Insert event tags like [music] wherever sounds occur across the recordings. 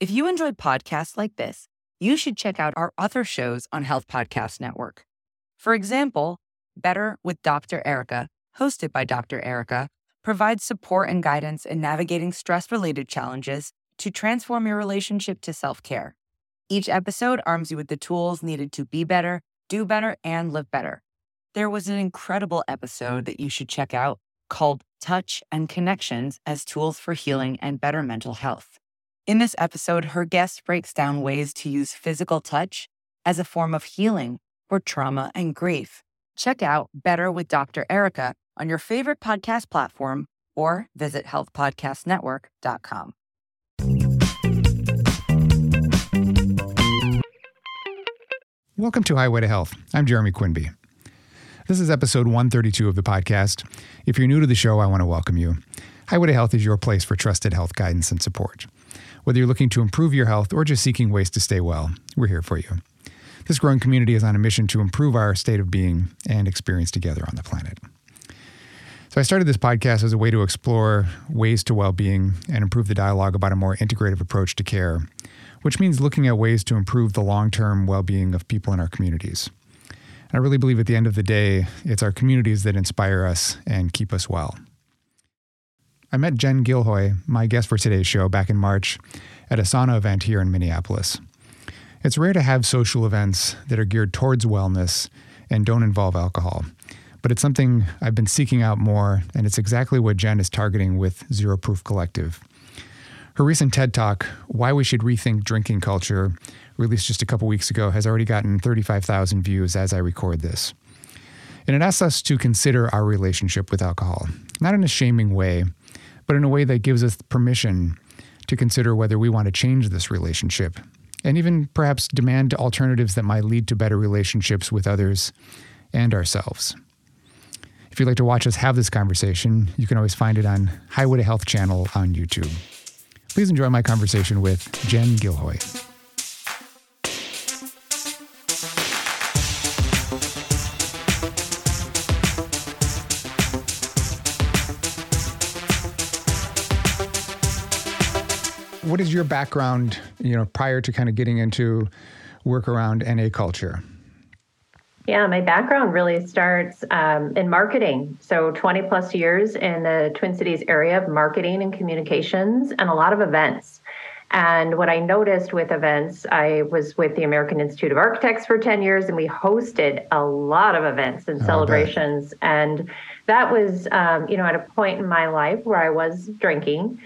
If you enjoyed podcasts like this, you should check out our other shows on Health Podcast Network. For example, Better with Dr. Erica, hosted by Dr. Erica, provides support and guidance in navigating stress related challenges to transform your relationship to self care. Each episode arms you with the tools needed to be better, do better, and live better. There was an incredible episode that you should check out called Touch and Connections as Tools for Healing and Better Mental Health. In this episode, her guest breaks down ways to use physical touch as a form of healing for trauma and grief. Check out Better with Dr. Erica on your favorite podcast platform or visit healthpodcastnetwork.com. Welcome to Highway to Health. I'm Jeremy Quinby. This is episode 132 of the podcast. If you're new to the show, I want to welcome you. Highway to Health is your place for trusted health guidance and support. Whether you're looking to improve your health or just seeking ways to stay well, we're here for you. This growing community is on a mission to improve our state of being and experience together on the planet. So, I started this podcast as a way to explore ways to well being and improve the dialogue about a more integrative approach to care, which means looking at ways to improve the long term well being of people in our communities. And I really believe at the end of the day, it's our communities that inspire us and keep us well. I met Jen Gilhoi, my guest for today's show, back in March at a sauna event here in Minneapolis. It's rare to have social events that are geared towards wellness and don't involve alcohol, but it's something I've been seeking out more, and it's exactly what Jen is targeting with Zero Proof Collective. Her recent TED Talk, Why We Should Rethink Drinking Culture, released just a couple weeks ago, has already gotten 35,000 views as I record this. And it asks us to consider our relationship with alcohol, not in a shaming way, but in a way that gives us permission to consider whether we want to change this relationship and even perhaps demand alternatives that might lead to better relationships with others and ourselves. If you'd like to watch us have this conversation, you can always find it on Highway to Health channel on YouTube. Please enjoy my conversation with Jen Gilhoi. What is your background, you know, prior to kind of getting into work around NA culture? Yeah, my background really starts um, in marketing. So 20 plus years in the Twin Cities area of marketing and communications and a lot of events. And what I noticed with events, I was with the American Institute of Architects for 10 years, and we hosted a lot of events and celebrations. and that was, um, you know, at a point in my life where I was drinking,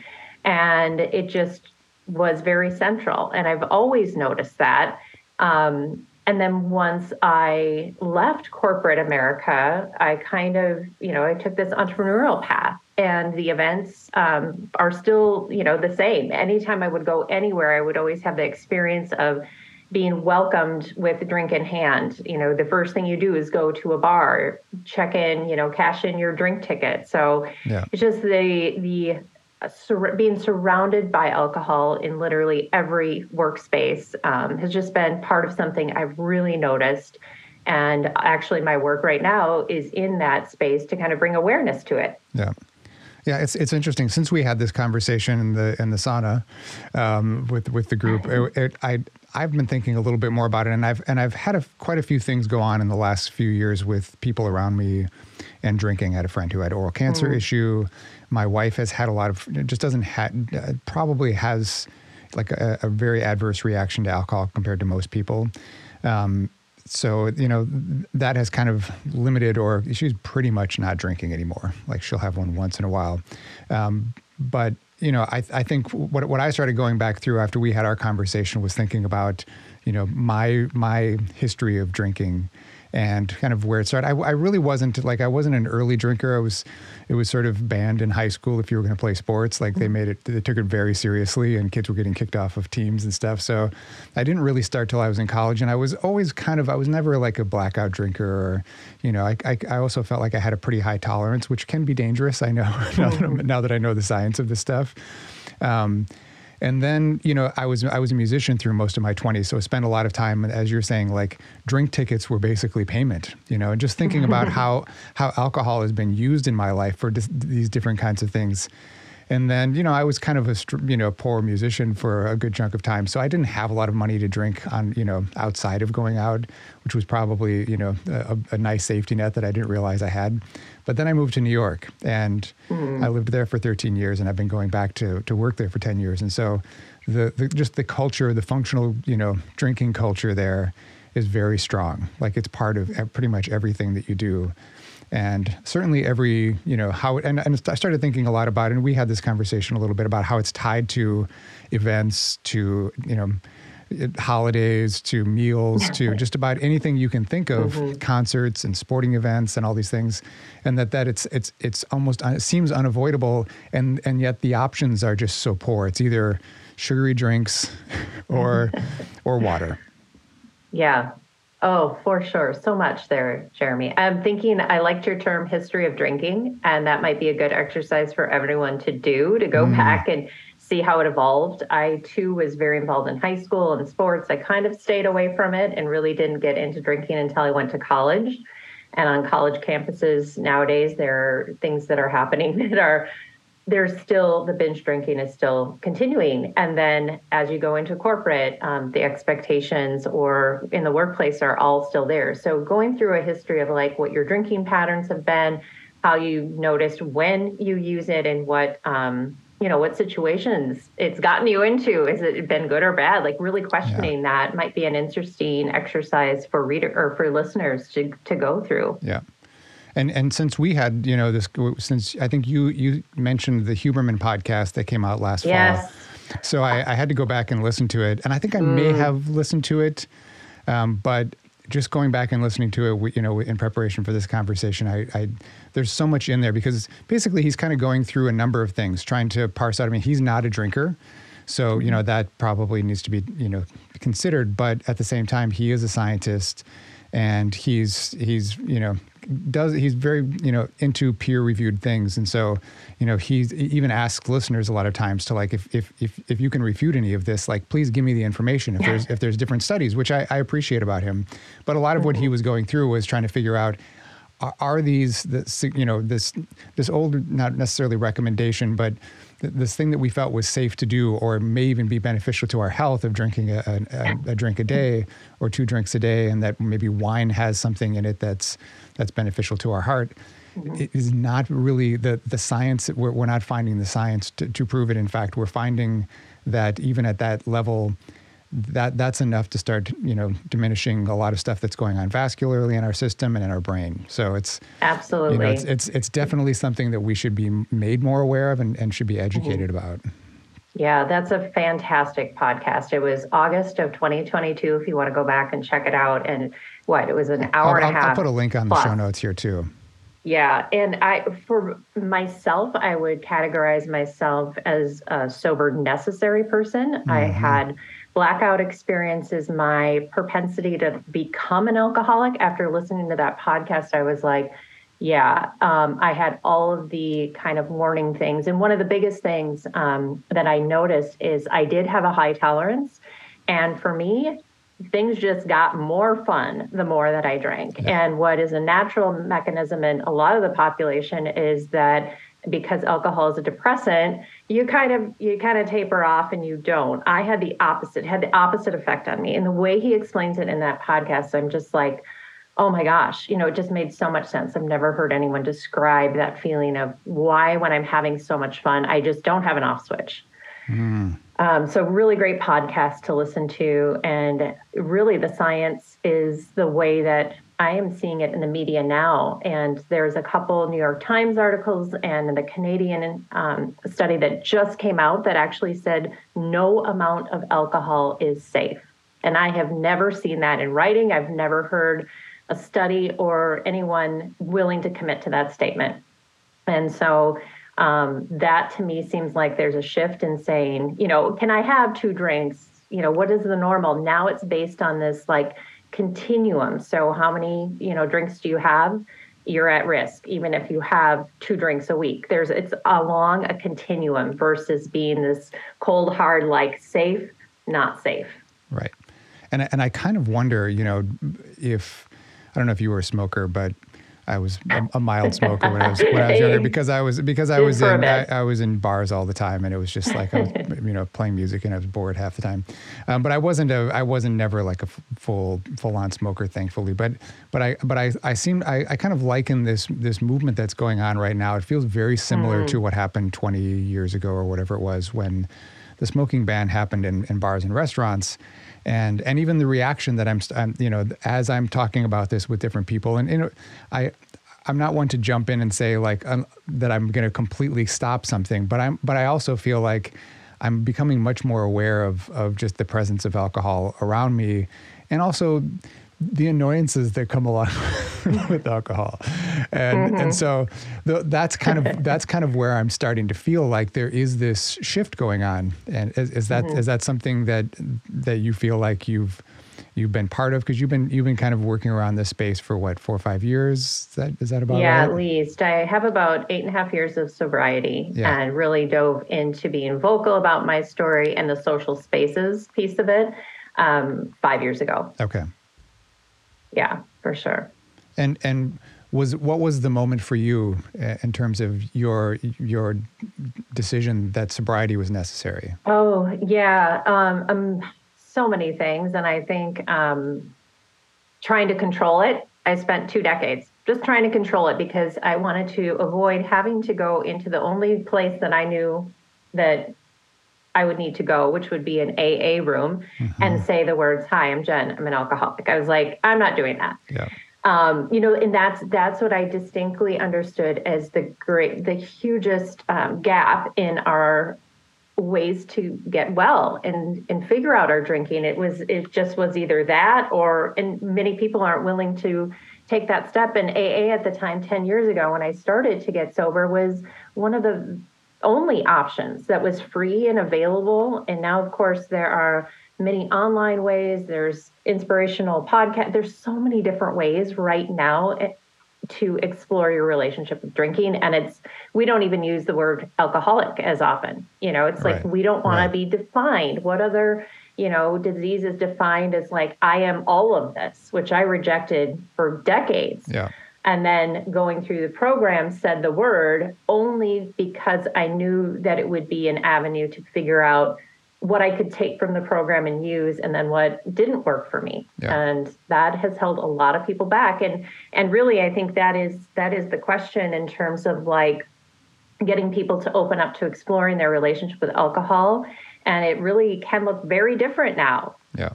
and it just was very central. And I've always noticed that. Um, and then once I left corporate America, I kind of, you know, I took this entrepreneurial path and the events um, are still, you know, the same. Anytime I would go anywhere, I would always have the experience of being welcomed with a drink in hand. You know, the first thing you do is go to a bar, check in, you know, cash in your drink ticket. So yeah. it's just the the sur- being surrounded by alcohol in literally every workspace um, has just been part of something I've really noticed. And actually, my work right now is in that space to kind of bring awareness to it. Yeah. Yeah, it's it's interesting. Since we had this conversation in the in the sauna um, with with the group, it, it, I I've been thinking a little bit more about it, and I've and I've had a, quite a few things go on in the last few years with people around me and drinking. I had a friend who had oral cancer mm. issue. My wife has had a lot of just doesn't have probably has like a, a, very adverse reaction to alcohol compared to most people. Um, so you know that has kind of limited, or she's pretty much not drinking anymore. Like she'll have one once in a while, um, but you know I, I think what what I started going back through after we had our conversation was thinking about you know my my history of drinking and kind of where it started. I, I, really wasn't like I wasn't an early drinker. I was it was sort of banned in high school if you were going to play sports. Like they mm-hmm. made it, they took it very seriously, and kids were getting kicked off of teams and stuff. So I didn't really start till I was in college, and I was always kind of I was never like a blackout drinker, or you know I I, I also felt like I had a pretty high tolerance, which can be dangerous. I know [laughs] now, that now, that I know the science of this stuff. Um, and then, you know, I was I was a musician through most of my 20s, so I spent a lot of time, as you're saying, like drink tickets were basically payment. You know, and just thinking [laughs] about how how alcohol has been used in my life for dis- these different kinds of things. And then, you know, I was kind of a, you know, poor musician for a good chunk of time. So I didn't have a lot of money to drink on, you know, outside of going out, which was probably, you know, a, a nice safety net that I didn't realize I had. But then I moved to New York and mm. I lived there for 13 years and I've been going back to, to work there for 10 years. And so the, the just the culture, the functional, you know, drinking culture there is very strong. Like it's part of pretty much everything that you do and certainly every you know how and, and i started thinking a lot about it and we had this conversation a little bit about how it's tied to events to you know holidays to meals to just about anything you can think of mm-hmm. concerts and sporting events and all these things and that that it's it's it's almost it seems unavoidable and and yet the options are just so poor it's either sugary drinks [laughs] or [laughs] or water yeah Oh, for sure. So much there, Jeremy. I'm thinking I liked your term history of drinking, and that might be a good exercise for everyone to do to go mm. back and see how it evolved. I too was very involved in high school and sports. I kind of stayed away from it and really didn't get into drinking until I went to college. And on college campuses nowadays, there are things that are happening [laughs] that are there's still the binge drinking is still continuing and then as you go into corporate um, the expectations or in the workplace are all still there so going through a history of like what your drinking patterns have been how you noticed when you use it and what um, you know what situations it's gotten you into has it been good or bad like really questioning yeah. that might be an interesting exercise for reader or for listeners to to go through yeah and and since we had, you know, this since I think you you mentioned the Huberman podcast that came out last yes. fall. So I, I, had to go back and listen to it, and I think I mm. may have listened to it, um, but just going back and listening to it, you know, in preparation for this conversation, I, I there's so much in there because basically he's kind of going through a number of things, trying to parse out. I mean, he's not a drinker. So, you know, mm-hmm. that probably needs to be, you know, considered. But at the same time, he is a scientist and he's, he's, you know, does he's very you know into peer reviewed things and so you know he's he even asks listeners a lot of times to like if if if, if you can refute any of this like please give me the information if yeah. there's if there's different studies which I, I appreciate about him but a lot of what he mm-hmm. was going through was trying to figure out are, these this you know this this old not necessarily recommendation but this thing that we felt was safe to do or may even be beneficial to our health of drinking a, a, a, drink a day or two drinks a day and that maybe wine has something in it that's that's beneficial to our heart it is not really the the science we're, we're not finding the science to, to prove it. In fact we're finding that even at that level that that's enough to start you know diminishing a lot of stuff that's going on vascularly in our system and in our brain so it's absolutely you know, it's, it's, it's definitely something that we should be made more aware of and, and should be educated mm-hmm. about yeah that's a fantastic podcast it was august of 2022 if you want to go back and check it out and what it was an hour I'll, and a half i'll put a link on plus. the show notes here too yeah, and I for myself, I would categorize myself as a sober necessary person. Mm-hmm. I had blackout experience is my propensity to become an alcoholic. After listening to that podcast, I was like, yeah, um, I had all of the kind of warning things. And one of the biggest things um, that I noticed is I did have a high tolerance. And for me, things just got more fun the more that I drank. Yeah. And what is a natural mechanism in a lot of the population is that because alcohol is a depressant, you kind of you kind of taper off and you don't. I had the opposite, had the opposite effect on me. And the way he explains it in that podcast, I'm just like, oh my gosh, you know, it just made so much sense. I've never heard anyone describe that feeling of why when I'm having so much fun, I just don't have an off switch. Mm. Um, so really great podcast to listen to, and really the science is the way that I am seeing it in the media now. And there's a couple New York Times articles and the Canadian um, study that just came out that actually said no amount of alcohol is safe. And I have never seen that in writing. I've never heard a study or anyone willing to commit to that statement. And so um, that to me seems like there's a shift in saying, you know, can I have two drinks? You know, what is the normal? Now it's based on this like, continuum. So how many, you know, drinks do you have? You're at risk, even if you have two drinks a week. There's it's along a continuum versus being this cold hard like safe, not safe. Right. And and I kind of wonder, you know, if I don't know if you were a smoker, but I was a, a mild smoker when I was when I was younger [laughs] because I was because I was in I, I, was in bars all the time and it was just like I was [laughs] you know playing music and I was bored half the time. Um, but I wasn't a I wasn't never like a full full on smoker, thankfully. But but I but I I seem I, I kind of liken this this movement that's going on right now. It feels very similar mm. to what happened 20 years ago or whatever it was when the smoking ban happened in, in bars and restaurants and and even the reaction that I'm, I'm you know as I'm talking about this with different people and you know I I'm not one to jump in and say like um, that I'm going to completely stop something but I'm but I also feel like I'm becoming much more aware of of just the presence of alcohol around me and also the annoyances that come along [laughs] [laughs] with alcohol, and mm-hmm. and so the, that's kind of that's kind of where I'm starting to feel like there is this shift going on. And is, is that mm-hmm. is that something that that you feel like you've you've been part of because you've been you've been kind of working around this space for what four or five years is that is that about yeah right? at least i have about eight and a half years of sobriety yeah. and really dove into being vocal about my story and the social spaces piece of it um, five years ago okay yeah, for sure. And and was what was the moment for you uh, in terms of your your decision that sobriety was necessary? Oh yeah, um, um so many things, and I think um, trying to control it. I spent two decades just trying to control it because I wanted to avoid having to go into the only place that I knew that I would need to go, which would be an AA room, mm-hmm. and say the words, "Hi, I'm Jen. I'm an alcoholic." I was like, I'm not doing that. Yeah. Um, you know, and that's that's what I distinctly understood as the great, the hugest um, gap in our ways to get well and and figure out our drinking. It was it just was either that or, and many people aren't willing to take that step. And AA at the time, ten years ago, when I started to get sober, was one of the only options that was free and available. And now, of course, there are many online ways. There's inspirational podcast. There's so many different ways right now eh, to explore your relationship with drinking. And it's we don't even use the word alcoholic as often. You know, it's right. like we don't want right. to be defined. What other you know disease is defined as like I am all of this, which I rejected for decades. Yeah and then going through the program said the word only because I knew that it would be an avenue to figure out what I could take from the program and use and then what didn't work for me. Yeah. And that has held a lot of people back and and really I think that is that is the question in terms of like getting people to open up to exploring their relationship with alcohol and it really can look very different now. Yeah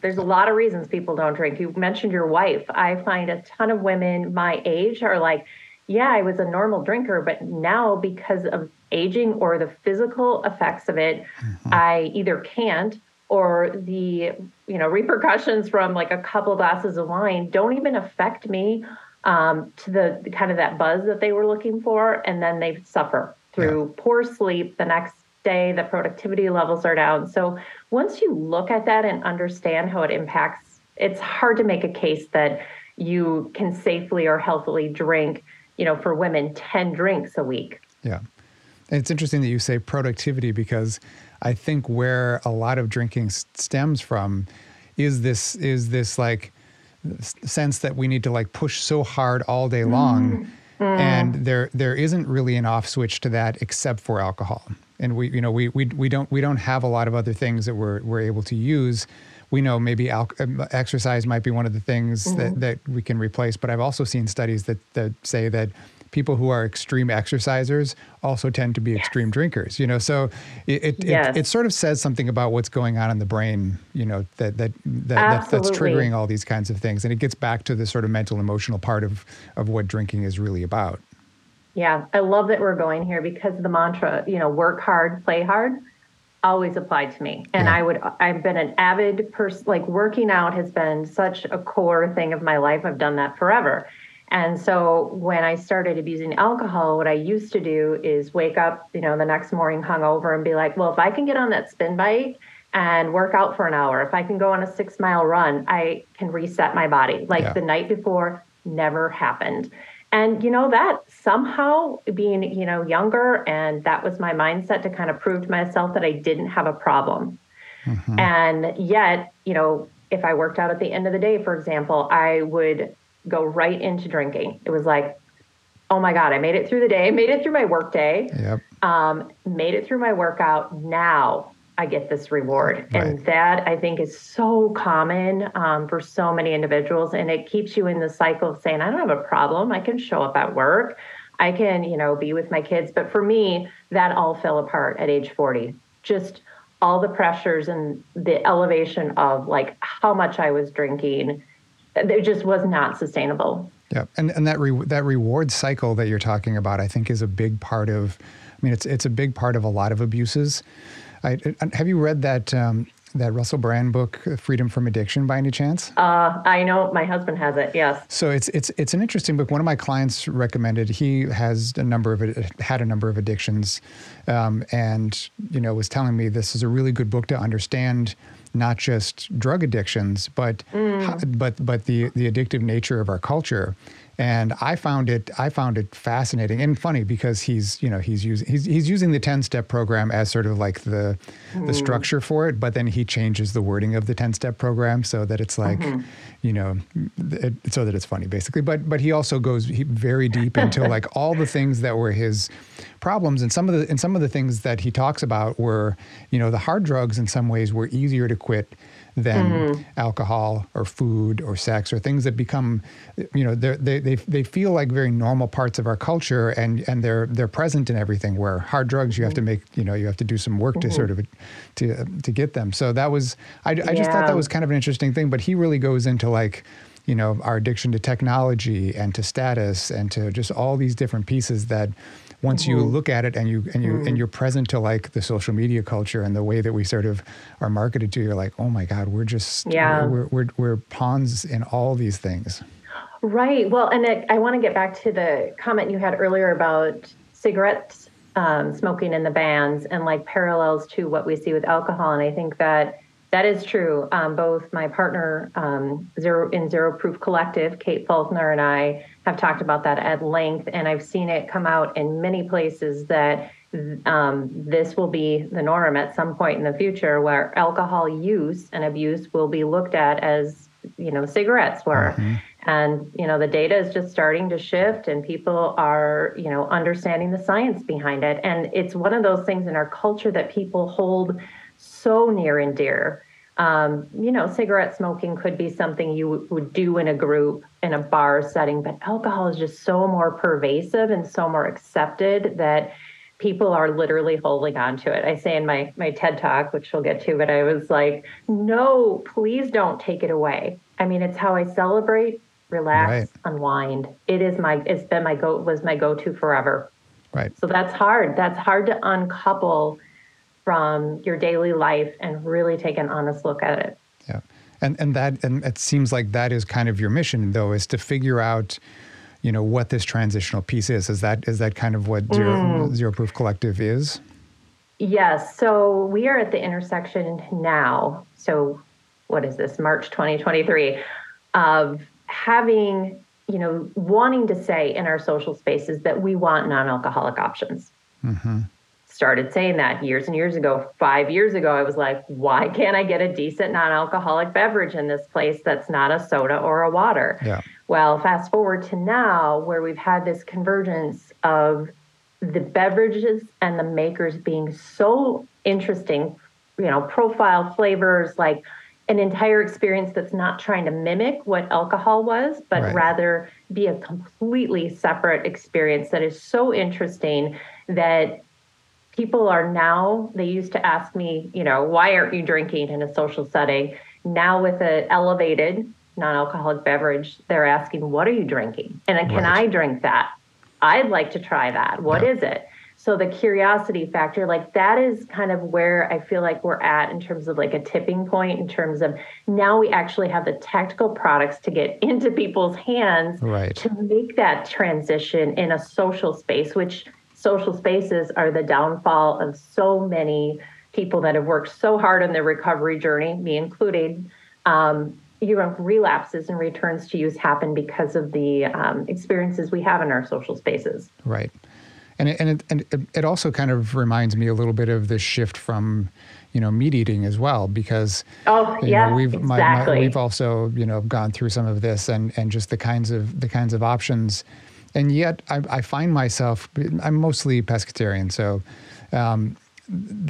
there's a lot of reasons people don't drink. You mentioned your wife. I find a ton of women my age are like, yeah, I was a normal drinker, but now because of aging or the physical effects of it, mm-hmm. I either can't or the you know repercussions from like a couple glasses of wine don't even affect me um, to the kind of that buzz that they were looking for, and then they suffer through yeah. poor sleep the next day. The productivity levels are down. So once you look at that and understand how it impacts, it's hard to make a case that you can safely or healthily drink, you know, for women, 10 drinks a week. Yeah. And it's interesting that you say productivity because I think where a lot of drinking stems from is this is this like sense that we need to like push so hard all day long mm. and there there isn't really an off switch to that except for alcohol and we you know we we we don't we don't have a lot of other things that we're we're able to use. We know maybe al- um, exercise might be one of the things mm-hmm. that that we can replace, but I've also seen studies that that say that people who are extreme exercisers also tend to be yes. extreme drinkers you know so it it, yes. it, it sort of says something about what's going on in the brain you know that that, that, that that's triggering all these kinds of things and it gets back to the sort of mental emotional part of of what drinking is really about yeah, I love that we're going here because the mantra, you know, work hard, play hard, always applied to me. And yeah. I would, I've been an avid person, like working out has been such a core thing of my life. I've done that forever. And so when I started abusing alcohol, what I used to do is wake up, you know, the next morning hungover and be like, well, if I can get on that spin bike and work out for an hour, if I can go on a six mile run, I can reset my body. Like yeah. the night before never happened and you know that somehow being you know younger and that was my mindset to kind of prove to myself that i didn't have a problem mm-hmm. and yet you know if i worked out at the end of the day for example i would go right into drinking. It was like, oh my God, I made it through the day, [laughs] made it through my work day, Yep. um, made it through my workout. Now I get this reward. Right. And that I think is so common um, for so many individuals. And it keeps you in the cycle of saying, I don't have a problem. I can show up at work. I can, you know, be with my kids. But for me, that all fell apart at age 40. Just all the pressures and the elevation of like how much I was drinking. It just was not sustainable. Yeah, and and that re- that reward cycle that you're talking about, I think, is a big part of. I mean, it's it's a big part of a lot of abuses. I, have you read that um, that Russell Brand book, Freedom from Addiction, by any chance? Uh, I know my husband has it. Yes. So it's it's it's an interesting book. One of my clients recommended. He has a number of had a number of addictions, um, and you know was telling me this is a really good book to understand not just drug addictions, but mm. but but the the addictive nature of our culture. And I found it I found it fascinating and funny because he's you know he's using he's he's using the ten step program as sort of like the mm. the structure for it, but then he changes the wording of the ten step program so that it's like mm-hmm. you know it, so that it's funny basically. But but he also goes very deep into [laughs] like all the things that were his problems and some of the and some of the things that he talks about were you know the hard drugs in some ways were easier to quit than mm-hmm. alcohol or food or sex or things that become, you know, they they they feel like very normal parts of our culture and and they're they're present in everything. Where hard drugs, you have to mm-hmm. make, you know, you have to do some work mm-hmm. to sort of to to get them. So that was I, I just yeah. thought that was kind of an interesting thing. But he really goes into like you know our addiction to technology and to status and to just all these different pieces that once mm-hmm. you look at it and you and you mm-hmm. and you're present to like the social media culture and the way that we sort of are marketed to, you're like, oh my God, we're just yeah. we're, we're, we're pawns in all these things. Right. Well, and it, I want to get back to the comment you had earlier about cigarettes um, smoking in the bans and like parallels to what we see with alcohol. And I think that that is true. Um, both my partner um, Zero in Zero Proof Collective, Kate Faulkner, and I have talked about that at length, and I've seen it come out in many places that um, this will be the norm at some point in the future, where alcohol use and abuse will be looked at as you know cigarettes were. Mm-hmm. And you know the data is just starting to shift, and people are you know understanding the science behind it. And it's one of those things in our culture that people hold so near and dear. Um, you know, cigarette smoking could be something you w- would do in a group in a bar setting, but alcohol is just so more pervasive and so more accepted that people are literally holding on to it. I say in my my TED talk, which we'll get to, but I was like, no, please don't take it away. I mean, it's how I celebrate, relax, right. unwind. It is my it's been my go was my go-to forever. Right. So that's hard. That's hard to uncouple from your daily life and really take an honest look at it. Yeah. And and that and it seems like that is kind of your mission though is to figure out you know what this transitional piece is. Is that is that kind of what Zero, mm. Zero Proof Collective is? Yes. So we are at the intersection now. So what is this? March 2023 of having you know wanting to say in our social spaces that we want non-alcoholic options. Mm-hmm started saying that years and years ago. Five years ago, I was like, why can't I get a decent non alcoholic beverage in this place that's not a soda or a water? Yeah. Well, fast forward to now, where we've had this convergence of the beverages and the makers being so interesting, you know, profile flavors, like an entire experience that's not trying to mimic what alcohol was, but right. rather be a completely separate experience that is so interesting that people are now they used to ask me you know why aren't you drinking in a social setting now with an elevated non-alcoholic beverage they're asking what are you drinking and can right. i drink that i'd like to try that What yeah. is it so the curiosity factor like that is kind of where i feel like we're at in terms of like a tipping point in terms of now we actually have the tactical products to get [laughs] into people's hands right. to make that transition in a social space which social spaces are the downfall of so many people that have worked so hard on their recovery journey, me included. Um, you know, relapses and returns to use happen because of the um, experiences we have in our social spaces. Right. And it, and, it, and it also kind of reminds me a little bit of this shift from, you know meat eating as well because oh yeah know, we've exactly. my, my, we've also you know gone through some of this and and just the kinds of the kinds of options and yet I, I find myself I'm mostly pescatarian so um,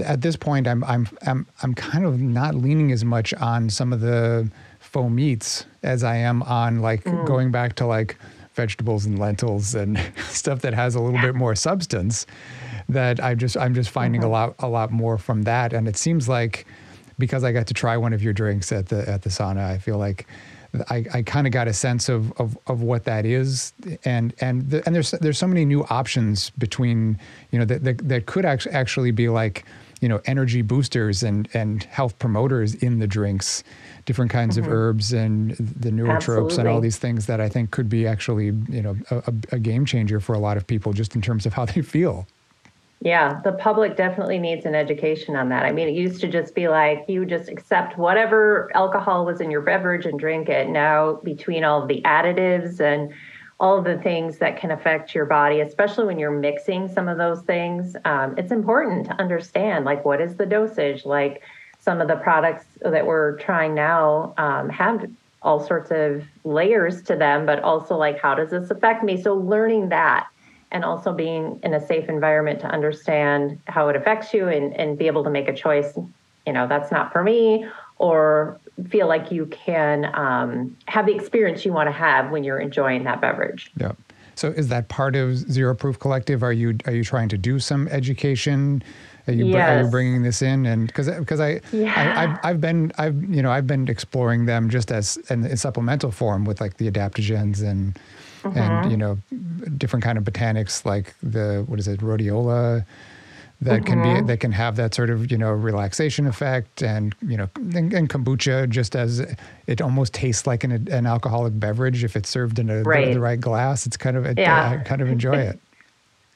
at this point I'm I'm I'm I'm kind of not leaning as much on some of the faux meats as I am on like mm. going back to like vegetables and lentils and [laughs] stuff that has a little bit more substance that I just I'm just finding mm-hmm. a lot a lot more from that and it seems like because I got to try one of your drinks at the at the sauna I feel like I, I kind of got a sense of, of, of what that is, and and the, and there's there's so many new options between you know that that, that could actually actually be like you know energy boosters and and health promoters in the drinks different kinds mm-hmm. of herbs and the neurotropes and all these things that I think could be actually, you know, a, a game changer for a lot of people just in terms of how they feel. Yeah, the public definitely needs an education on that. I mean, it used to just be like you just accept whatever alcohol was in your beverage and drink it. Now, between all the additives and all the things that can affect your body, especially when you're mixing some of those things, um, it's important to understand like what is the dosage, like some of the products that we're trying now um, have all sorts of layers to them, but also like, how does this affect me? So, learning that and also being in a safe environment to understand how it affects you and, and be able to make a choice, you know, that's not for me, or feel like you can um, have the experience you want to have when you're enjoying that beverage. Yeah. So is that part of Zero Proof Collective? Are you are you trying to do some education? Are you, yes. are you bringing this in? And because because I, yeah. I have I've been I've you know I've been exploring them just as in, in supplemental form with like the adaptogens and mm-hmm. and you know different kind of botanics like the what is it rhodiola that mm-hmm. can be mm-hmm. that can have that sort of you know relaxation effect and you know and, and kombucha just as it almost tastes like an, an alcoholic beverage if it's served in a, right. the, the, right glass it's kind of it, yeah. I kind of enjoy it [laughs]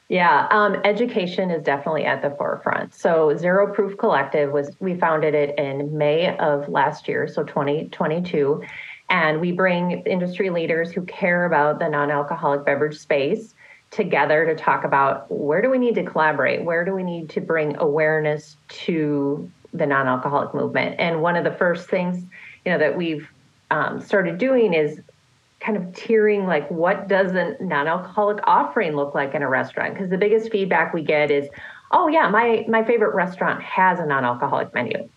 yeah, um, education is definitely at the forefront. So Zero Proof Collective was we founded it in May of last year, so 2022, and we bring industry leaders who care about the non-alcoholic beverage space together to talk about where do we need to collaborate, where do we need to bring awareness to the non-alcoholic movement. And one of the first things you know that we've um, started doing is kind of tiering like what does a non-alcoholic offering look like in a restaurant? Because the biggest feedback we get is oh yeah my my favorite restaurant has a non-alcoholic menu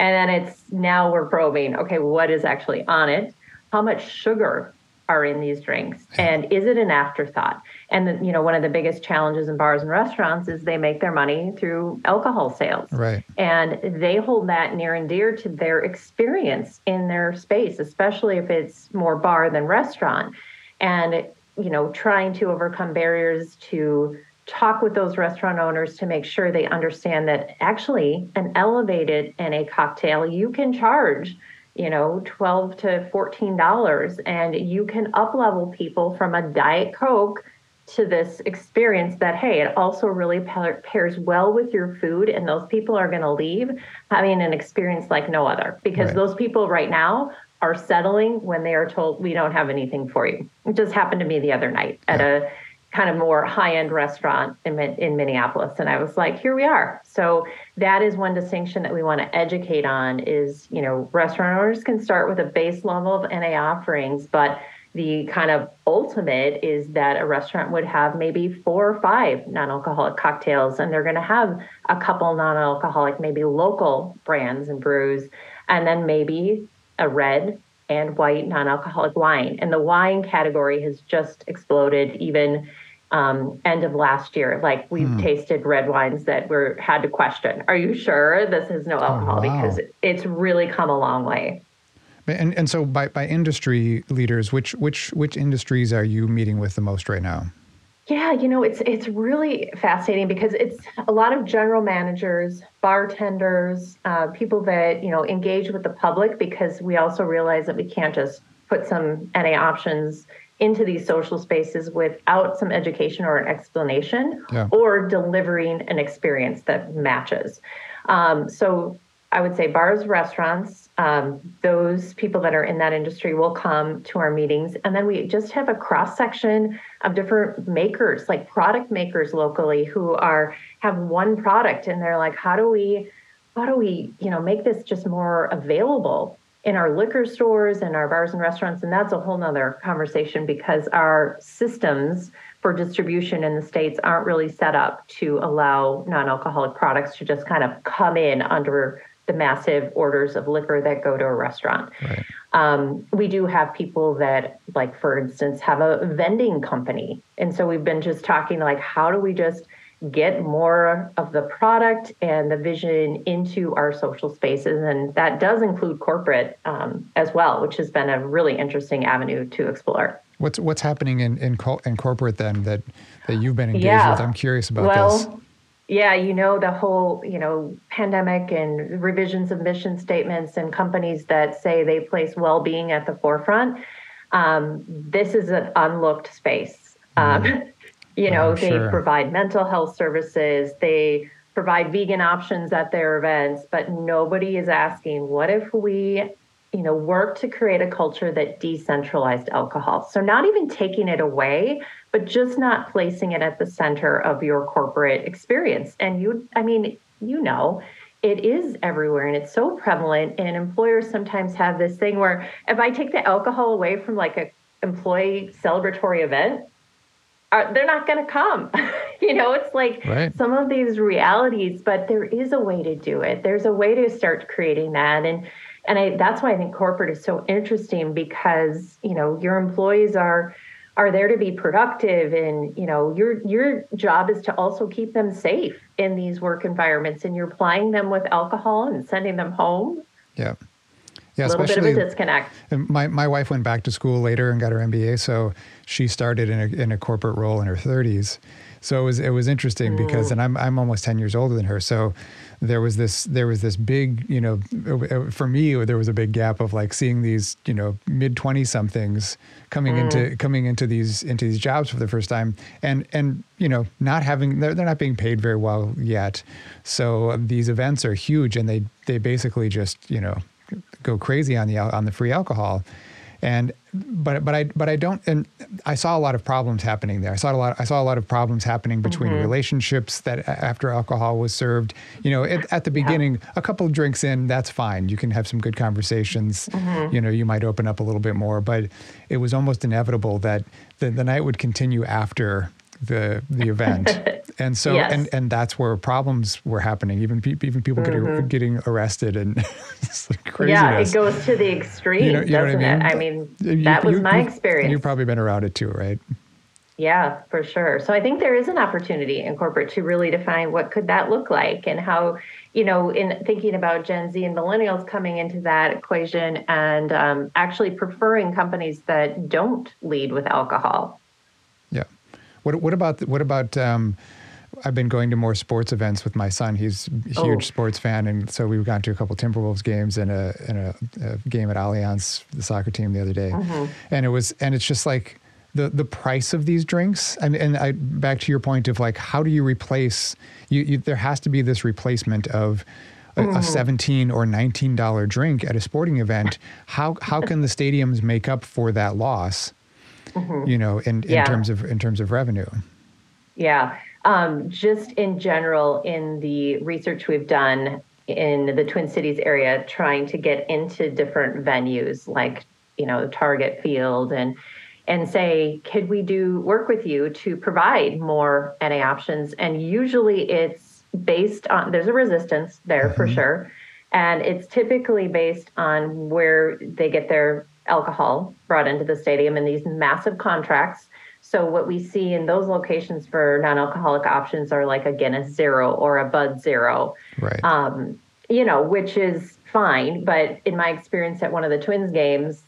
and then it's now we're probing okay what is actually on it? How much sugar are in these drinks? And is it an afterthought? And the, you know one of the biggest challenges in bars and restaurants is they make their money through alcohol sales. Right. And they hold that near and dear to their experience in their space especially if it's more bar than restaurant. And you know trying to overcome barriers to talk with those restaurant owners to make sure they understand that actually an elevated NA cocktail you can charge you know 12 to 14 dollars and you can up level people from a diet coke to this experience that hey it also really pairs well with your food and those people are going to leave having an experience like no other because right. those people right now are settling when they are told we don't have anything for you it just happened to me the other night at a kind of more high end restaurant in, in Minneapolis. And I was like, here we are. So that is one distinction that we want to educate on is, you know, restaurant owners can start with a base level of NA offerings, but the kind of ultimate is that a restaurant would have maybe four or five non-alcoholic cocktails and they're going to have a couple non-alcoholic maybe local brands and brews and then maybe a red and white non-alcoholic wine and the wine category has just exploded even um, end of last year. Like we've mm. tasted red wines that were had to question: Are you sure this has no oh, alcohol? Oh, wow. Because it's really come a long way. And and so by by industry leaders, which which which industries are you meeting with the most right now? Yeah, you know, it's it's really fascinating because it's a lot of general managers, bartenders, uh, people that you know engage with the public because we also realize that we can't just put some NA options into these social spaces without some education or an explanation yeah. or delivering an experience that matches. Um, so I would say bars, restaurants, um, those people that are in that industry will come to our meetings. And then we just have a cross section of different makers, like product makers locally who are have one product and they're like, how do we how do we, you know, make this just more available in our liquor stores and our bars and restaurants? And that's a whole nother conversation because our systems for distribution in the states aren't really set up to allow non-alcoholic products to just kind of come in under the massive orders of liquor that go to a restaurant. Right. Um, we do have people that, like for instance, have a vending company, and so we've been just talking like, how do we just get more of the product and the vision into our social spaces, and that does include corporate um, as well, which has been a really interesting avenue to explore. What's what's happening in in, in corporate then that that you've been engaged yeah. with? I'm curious about well, this. Yeah, you know the whole you know pandemic and revisions of mission statements and companies that say they place well-being at the forefront. Um, this is an unlooked space. Um, mm. [laughs] you know, oh, they sure. provide mental health services. They provide vegan options at their events, but nobody is asking, what if we you know, work to create a culture that decentralized alcohol. So not even taking it away, but just not placing it at the center of your corporate experience. And you, I mean, you know, it is everywhere and it's so prevalent. And employers sometimes have this thing where if I take the alcohol away from like a employee celebratory event, are, they're not going to come. [laughs] you know, it's like right. some of these realities, but there is a way to do it. There's a way to start creating that. And and I, that's why I think corporate is so interesting because you know your employees are are there to be productive and you know your your job is to also keep them safe in these work environments and you're plying them with alcohol and sending them home yeah yeah, a little bit of a disconnect. My my wife went back to school later and got her MBA, so she started in a in a corporate role in her 30s. So it was it was interesting mm. because, and I'm I'm almost 10 years older than her, so there was this there was this big you know for me there was a big gap of like seeing these you know mid 20 somethings coming mm. into coming into these into these jobs for the first time and and you know not having they're, they're not being paid very well yet so these events are huge and they they basically just you know go crazy on the on the free alcohol and but but I but I don't and I saw a lot of problems happening there. I saw a lot I saw a lot of problems happening between mm-hmm. relationships that after alcohol was served. You know, it, at the beginning, yeah. a couple of drinks in, that's fine. You can have some good conversations. Mm-hmm. You know, you might open up a little bit more, but it was almost inevitable that the, the night would continue after the the event. [laughs] and so yes. and and that's where problems were happening. Even pe- even people mm-hmm. getting getting arrested and [laughs] craziness. Yeah, it goes to the extreme, you know, you doesn't I mean? it? I mean, that you, was my experience. You've probably been around it too, right? Yeah, for sure. So I think there is an opportunity in corporate to really define what could that look like and how, you know, in thinking about Gen Z and millennials coming into that equation and um, actually preferring companies that don't lead with alcohol. What what about what about um, I've been going to more sports events with my son. He's a huge oh. sports fan, and so we've gone to a couple Timberwolves games and a and a, a game at Allianz, the soccer team, the other day. Mm-hmm. And it was and it's just like the the price of these drinks. And and I back to your point of like how do you replace? You, you there has to be this replacement of. A, mm-hmm. a, 17 or 19 dollar drink at a sporting event how how can the stadiums make up for that loss mm-hmm. you know in, in yeah. terms of in terms of revenue yeah um, just in general, in the research we've done in the Twin Cities area, trying to get into different venues like you know Target Field and and say, could we do work with you to provide more NA options? And usually it's based on there's a resistance there mm-hmm. for sure. And it's typically based on where they get their alcohol brought into the stadium in these massive contracts so what we see in those locations for non-alcoholic options are like a Guinness Zero or a Bud Zero, right? Um, you know, which is fine. But in my experience at one of the Twins games,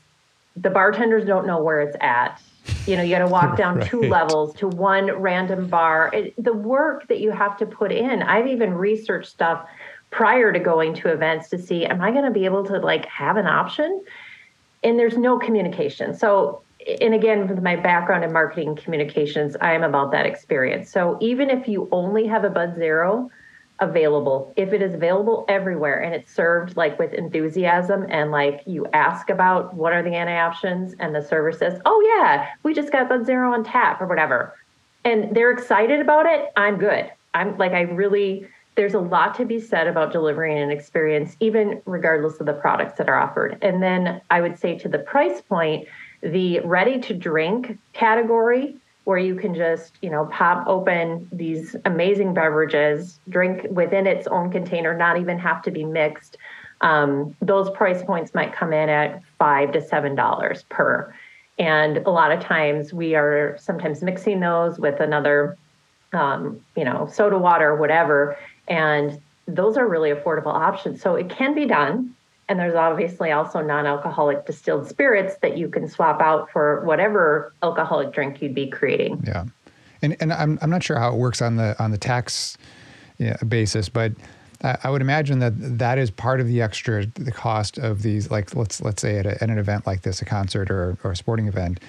the bartenders don't know where it's at. You know, you got to walk [laughs] down right. two levels to one random bar. It, the work that you have to put in. I've even researched stuff prior to going to events to see, am I going to be able to like have an option? And there's no communication. So and again, with my background in marketing communications, I am about that experience. So even if you only have a Bud Zero available, if it is available everywhere and it's served like with enthusiasm and like you ask about what are the NA options and the server says, oh yeah, we just got Bud Zero on tap or whatever. And they're excited about it, I'm good. I'm like, I really there's a lot to be said about delivering an experience, even regardless of the products that are offered. And then I would say to the price point, the ready to drink category, where you can just, you know, pop open these amazing beverages, drink within its own container, not even have to be mixed. Um, those price points might come in at five to seven dollars per. And a lot of times we are sometimes mixing those with another, um, you know, soda water, whatever, and those are really affordable options. So it can be done. And there's obviously also non alcoholic distilled spirits that you can swap out for whatever alcoholic drink you'd be creating. Yeah. And, and I'm, I'm not sure how it works on the on the tax yeah, basis, but I would imagine that that is part of the extra the cost of these like let's let's say at, a, at an event like this a concert or, or a sporting event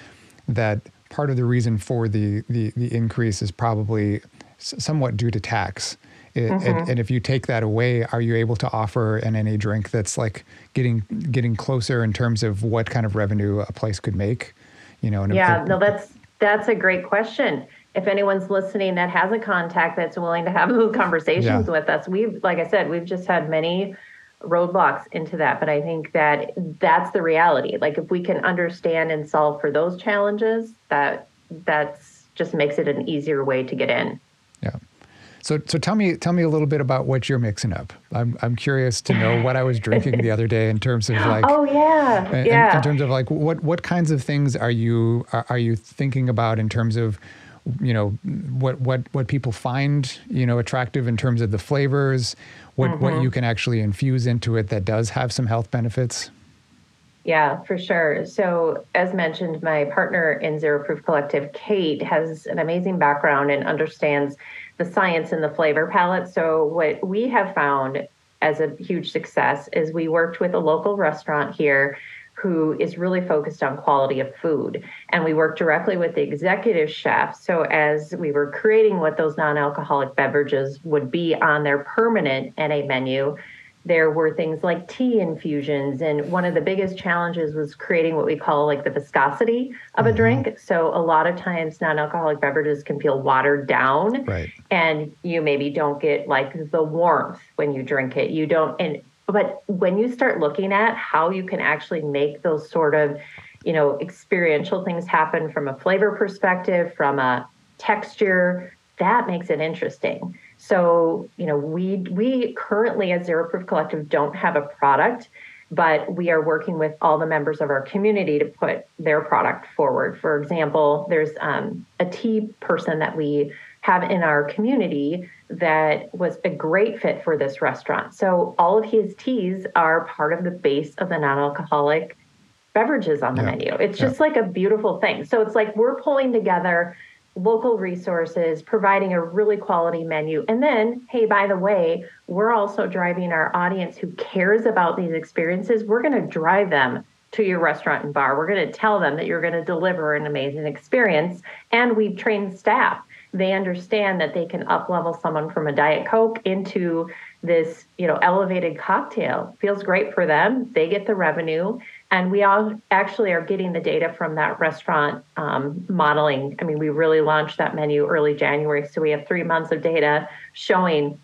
that part of the reason for the the, the increase is probably somewhat due to tax it, mm-hmm. and, and, if you take that away, are you able to offer an NA drink that's like getting getting closer in terms of what kind of revenue a place could make? You know, yeah, no, that's that's a great question. If anyone's listening that has a contact that's willing to have those conversations yeah. with us, we've like I said, we've just had many roadblocks into that but i think that that's the reality like if we can understand and solve for those challenges that that's just makes it an easier way to get in yeah so, so tell me, tell me a little bit about what you're mixing up. I'm, I'm curious to know what I was drinking the other day in terms of like. Oh yeah, in, yeah. In terms of like, what, what kinds of things are you are, are you thinking about in terms of, you know, what what what people find you know attractive in terms of the flavors, what mm-hmm. what you can actually infuse into it that does have some health benefits. Yeah, for sure. So, as mentioned, my partner in Zero Proof Collective, Kate, has an amazing background and understands the science and the flavor palette. So, what we have found as a huge success is we worked with a local restaurant here who is really focused on quality of food. And we worked directly with the executive chef. So, as we were creating what those non alcoholic beverages would be on their permanent NA menu, there were things like tea infusions and one of the biggest challenges was creating what we call like the viscosity of a mm-hmm. drink so a lot of times non-alcoholic beverages can feel watered down right. and you maybe don't get like the warmth when you drink it you don't and but when you start looking at how you can actually make those sort of you know experiential things happen from a flavor perspective from a texture that makes it interesting so, you know, we we currently as Zero Proof Collective don't have a product, but we are working with all the members of our community to put their product forward. For example, there's um, a tea person that we have in our community that was a great fit for this restaurant. So all of his teas are part of the base of the non-alcoholic beverages on the yeah. menu. It's just yeah. like a beautiful thing. So it's like we're pulling together local resources, providing a really quality menu. And then, hey, by the way, we're also driving our audience who cares about these experiences. We're going to drive them to your restaurant and bar. We're going to tell them that you're going to deliver an amazing experience. And we've trained staff. They understand that they can up level someone from a Diet Coke into this, you know, elevated cocktail. Feels great for them. They get the revenue and we all actually are getting the data from that restaurant um, modeling. I mean, we really launched that menu early January, so we have three months of data showing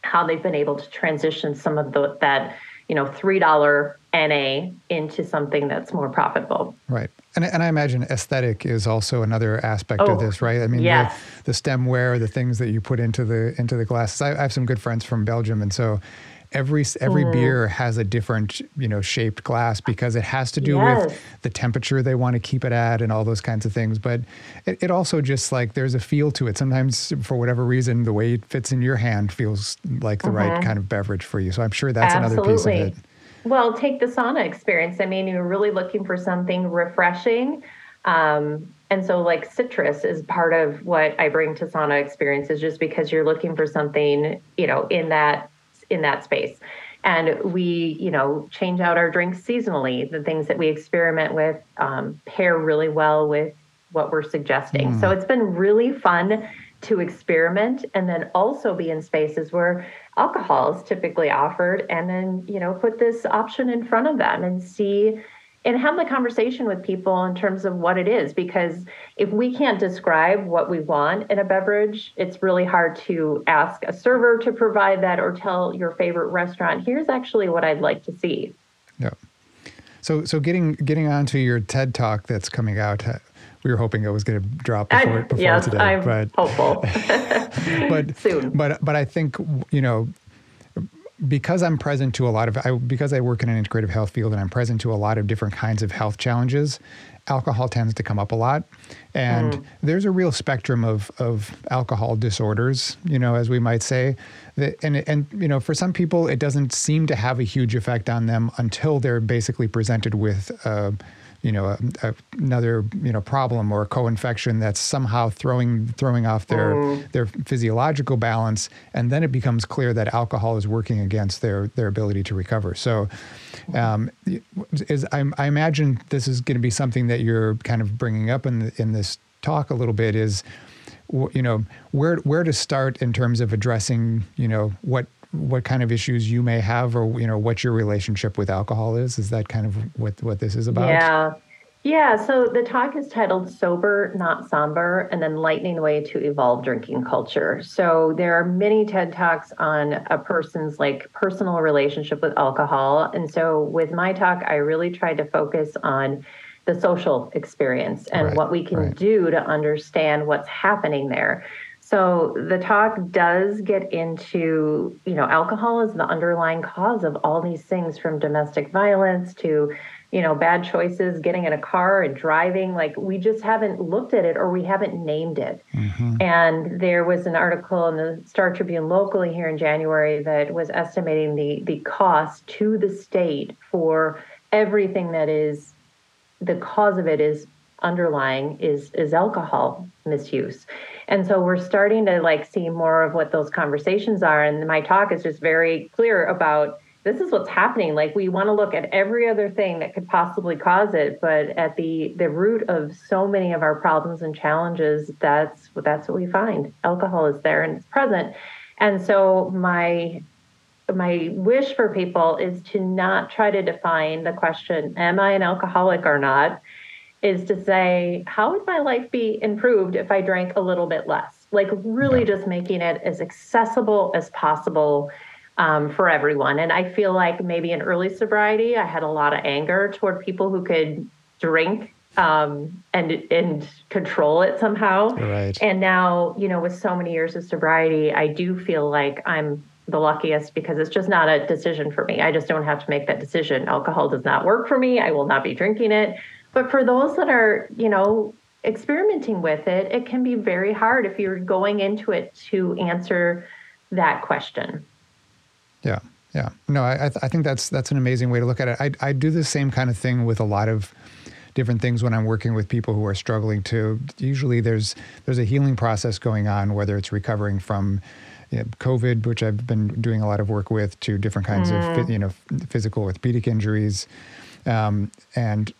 how they've been able to transition some of the, that you know three dollar NA into something that's more profitable. Right. And, and I imagine aesthetic is also another aspect oh, of this, right? I mean, yes. the, the stemware, the things that you put into the into the glasses. I, I have some good friends from Belgium, and so every every mm. beer has a different you know shaped glass because it has to do yes. with the temperature they want to keep it at and all those kinds of things but it, it, also just like there's a feel to it sometimes for whatever reason the way it fits in your hand feels like the mm-hmm. right kind of beverage for you so i'm sure that's Absolutely. another piece of it well take the sauna experience i mean you're really looking for something refreshing um, and so like citrus is part of what i bring to sauna experiences just because you're looking for something you know in that in that space. And we, you know, change out our drinks seasonally. The things that we experiment with um, pair really well with what we're suggesting. Mm. So it's been really fun to experiment and then also be in spaces where alcohol is typically offered and then, you know, put this option in front of them and see and have the conversation with people in terms of what it is because if we can't describe what we want in a beverage it's really hard to ask a server to provide that or tell your favorite restaurant here's actually what i'd like to see. Yeah so so getting getting onto your ted talk that's coming out uh, we were hoping it was going to drop before, I, before yes, today I'm but hopeful. [laughs] but [laughs] soon. but but i think you know because I'm present to a lot of, I, because I work in an integrative health field and I'm present to a lot of different kinds of health challenges, alcohol tends to come up a lot. And mm. there's a real spectrum of, of alcohol disorders, you know, as we might say. That, and, and, you know, for some people, it doesn't seem to have a huge effect on them until they're basically presented with, uh, you know a, a, another you know problem or a co-infection that's somehow throwing throwing off their mm. their physiological balance and then it becomes clear that alcohol is working against their their ability to recover so um, is I, I imagine this is going to be something that you're kind of bringing up in the, in this talk a little bit is you know where where to start in terms of addressing you know what what kind of issues you may have or you know what your relationship with alcohol is? Is that kind of what what this is about? Yeah. Yeah. So the talk is titled sober not somber and then lightning the way to evolve drinking culture. So there are many ted talks on a person's like personal relationship with alcohol. And so with my talk i really tried to focus on the social experience and right, what we can right. do to understand what's happening there so the talk does get into, you know, alcohol is the underlying cause of all these things from domestic violence to, you know, bad choices, getting in a car and driving. Like we just haven't looked at it or we haven't named it. Mm-hmm. And there was an article in the Star Tribune locally here in January that was estimating the the cost to the state for everything that is the cause of it is underlying is is alcohol misuse and so we're starting to like see more of what those conversations are. And my talk is just very clear about this is what's happening. Like we want to look at every other thing that could possibly cause it but at the the root of so many of our problems and challenges that's that's what we find. Alcohol is there and it's present. And so my my wish for people is to not try to define the question am i an alcoholic or not is to say, how would my life be improved if I drank a little bit less? Like, really just making it as accessible as possible um, for everyone. And I feel like maybe in early sobriety, I had a lot of anger toward people who could drink um, and and control it somehow. Right. And now, you know, with so many years of sobriety, I do feel like I'm the luckiest because it's just not a decision for me. I just don't have to make that decision. Alcohol does not work for me. I will not be drinking it. But for those that are, you know, experimenting with it, it can be very hard if you're going into it to answer that question. Yeah. Yeah. No, I, I think that's that's an amazing way to look at it. I, I do the same kind of thing with a lot of different things when I'm working with people who are struggling to. Usually, there's there's a healing process going on, whether it's recovering from you know, COVID, which I've been doing a lot of work with, to different kinds mm. of you know physical orthopedic injuries, um, and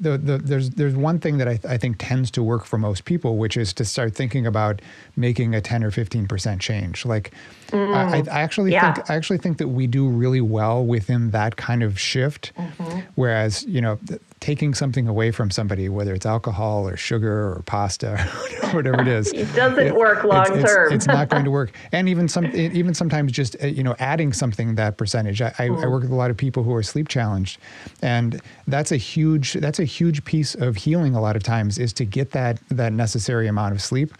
the, the, there's there's one thing that I, I think tends to work for most people, which is to start thinking about making a 10 or 15 percent change. Like, mm, I, I, actually yeah. think I actually think that we do really well within that kind of shift. Mm-hmm. Whereas, you know, taking something away from somebody, whether it's alcohol or sugar or pasta [laughs] or whatever it is, [laughs] it doesn't it, work long it's, term. It's, it's, not going to work. [laughs] And even some, even sometimes just uh, you know adding something that percentage. I, I, I, mm. work with a lot of people who are sleep challenged, and that's a huge that's a huge piece of healing. A lot of times is to get that that necessary amount of sleep.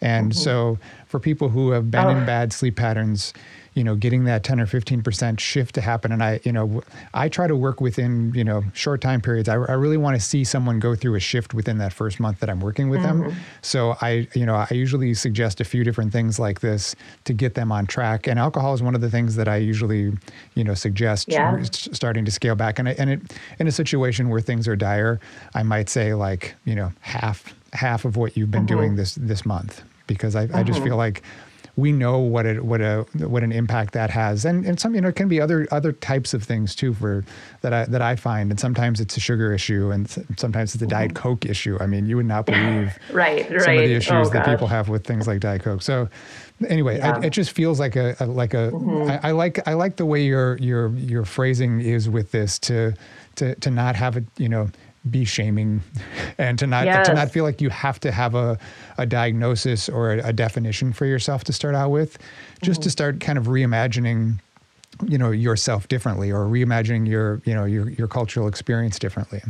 And mm-hmm. so for people who have been oh. in bad sleep patterns, you know, getting that 10 or 15% shift to happen. And I, you know, I try to work within, you know, short time periods. I, I really want to see someone go through a shift within that first month that I'm working with mm-hmm. them. So I, you know, I usually suggest a few different things like this to get them on track. And alcohol is one of the things that I usually, you know, suggest yeah. starting to scale back. And, and it, in a situation where things are dire, I might say like, you know, half, half of what you've been mm-hmm. doing this, this month, because I, mm-hmm. I just mm-hmm. feel like we know what it what a what an impact that has, and and some you know it can be other other types of things too for that I that I find, and sometimes it's a sugar issue, and sometimes it's a Diet mm-hmm. Coke issue. I mean, you would not believe [laughs] right, some right. of the issues oh, that people have with things like Diet Coke. So anyway, yeah. I, it just feels like a, a like a. Mm-hmm. I, I like I like the way your your your phrasing is with this to to to not have it you know be shaming [laughs] and to not yes. to not feel like you have to have a, a diagnosis or a, a definition for yourself to start out with just mm-hmm. to start kind of reimagining you know yourself differently or reimagining your you know your your cultural experience differently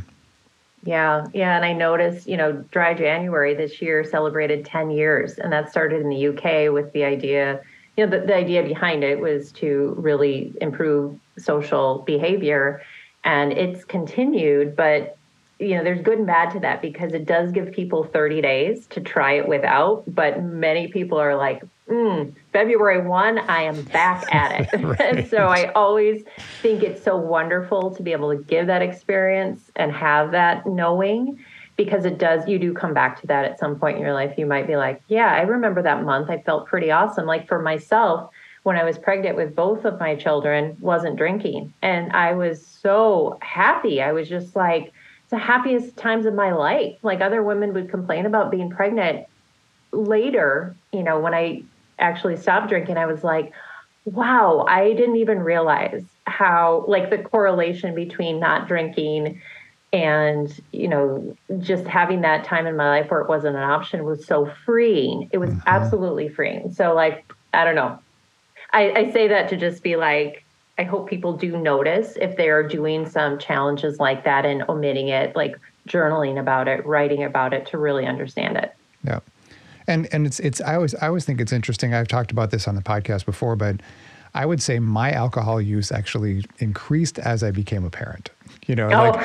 yeah yeah and i noticed you know dry january this year celebrated 10 years and that started in the uk with the idea you know the, the idea behind it was to really improve social behavior and it's continued but you know, there's good and bad to that because it does give people 30 days to try it without. But many people are like, mm, February 1, I am back at it. [laughs] [laughs] right. and so I always think it's so wonderful to be able to give that experience and have that knowing because it does, you do come back to that at some point in your life. You might be like, yeah, I remember that month. I felt pretty awesome. Like for myself, when I was pregnant with both of my children, wasn't drinking. And I was so happy. I was just like, the happiest times of my life. Like other women would complain about being pregnant. Later, you know, when I actually stopped drinking, I was like, wow, I didn't even realize how, like, the correlation between not drinking and, you know, just having that time in my life where it wasn't an option was so freeing. It was mm-hmm. absolutely freeing. So, like, I don't know. I, I say that to just be like, I hope people do notice if they are doing some challenges like that and omitting it, like journaling about it, writing about it to really understand it. Yeah. And and it's it's I always I always think it's interesting. I've talked about this on the podcast before, but I would say my alcohol use actually increased as I became a parent you know oh, like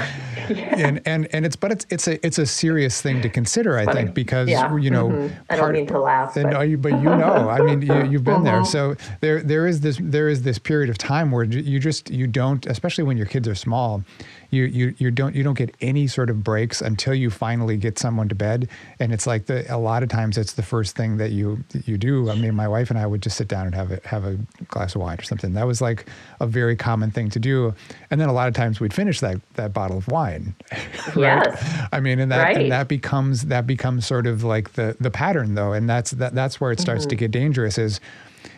[laughs] yeah. and and and it's but it's it's a it's a serious thing to consider i think because yeah. you know mm-hmm. i don't mean to laugh but. No, but you know i mean you, [laughs] you've been there uh-huh. so there there is this there is this period of time where you just you don't especially when your kids are small you you you don't you don't get any sort of breaks until you finally get someone to bed and it's like the a lot of times it's the first thing that you that you do i mean my wife and i would just sit down and have a have a glass of wine or something that was like a very common thing to do and then a lot of times we'd finish that that bottle of wine [laughs] right yes. i mean and that right. and that becomes that becomes sort of like the the pattern though and that's that that's where it starts mm-hmm. to get dangerous is